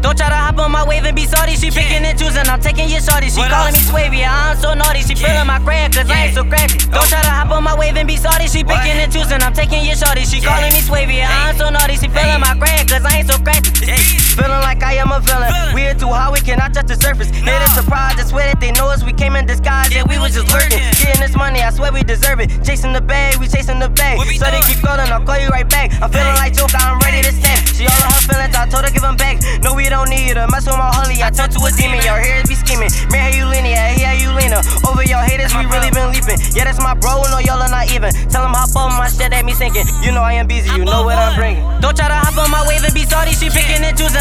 Don't try to hop on my wave and be salty. She picking and choosing. I'm taking your shorty. She What calling me else? swavy. I'm so naughty. She Yeah. feeling my crack, cause I ain't so crafty. Don't try to hop on my wave and be salty. She picking and choosing. I'm taking your shorty. She Yeah. calling me swavy. I'm so naughty. She feeling my crack, cause I ain't so crafty. Feeling like I am a villain. Feeling. We too high, we cannot touch the surface. Hit a surprise, I swear that they know us. We came in disguise, yeah, we was just lurking. Getting this money, I swear we deserve it. Chasing the bag, we chasing the bag. So they keep calling, I'll call you right back. I'm feeling like Joker, I'm ready to stand. She all of her feelings, I told her give them back. No, we don't need her. Mess with my holy, I turn to a demon. Your haters be scheming. Man, how you leaning? Yeah, here you leaning. Over your haters, we really been leaping. Yeah, that's my bro, no, y'all are not even. Tell them hop on my shit, that me sinking. You know I am busy, you know what I'm bringing. Don't try to hop on my wave and be salty. She picking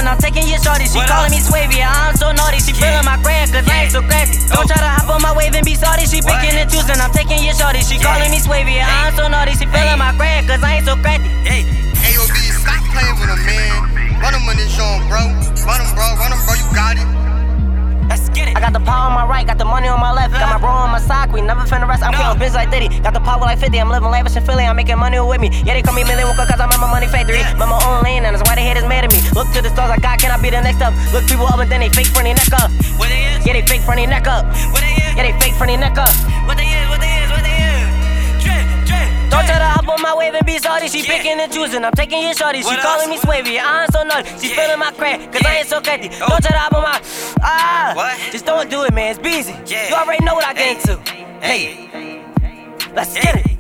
and I'm taking your shorty. She What calling me else? swavy, I'm so naughty. She feeling my crack, cause I ain't so crafty. Don't try to hop on my wave and be salty. She What? picking and choosing, I'm taking your shorty. She calling me swavy, I'm so naughty. She feeling my crack, cause I ain't so crafty. Hey, AOB, stop playing with a man. Run him on this joint, bro. Run him, bro. Run him, bro. You got it. let's get it. I got the power on my right, got the money on my left. Got my bro on my side, we never finna rest. I'm No. feeling bitch like Diddy. Got the power like 50, I'm living lavish in Philly. I'm making money with me. Yeah, they call me Willy Wonka cause I'm in my money factory. Yeah. I'm my own lane, Look to the stars like God, can I be the next up? Look people up and then they fake their neck up. What they is? Yeah, they fake their neck up. What they is? Yeah, they fake their neck up. What they is? What they is? What they is? Drip, drip, Don't drip. try to hop on my wave and be salty. She Yeah. picking and choosing. I'm taking your shorty. She What calling else? me swavy. I'm so naughty. She Yeah. feeling my crack, cause Yeah. I ain't so catty. Oh. Don't try to hop on my. Ah. What? Just don't do it, man. It's busy. Yeah. You already know what I get Hey. into. Hey, Let's hey. get it.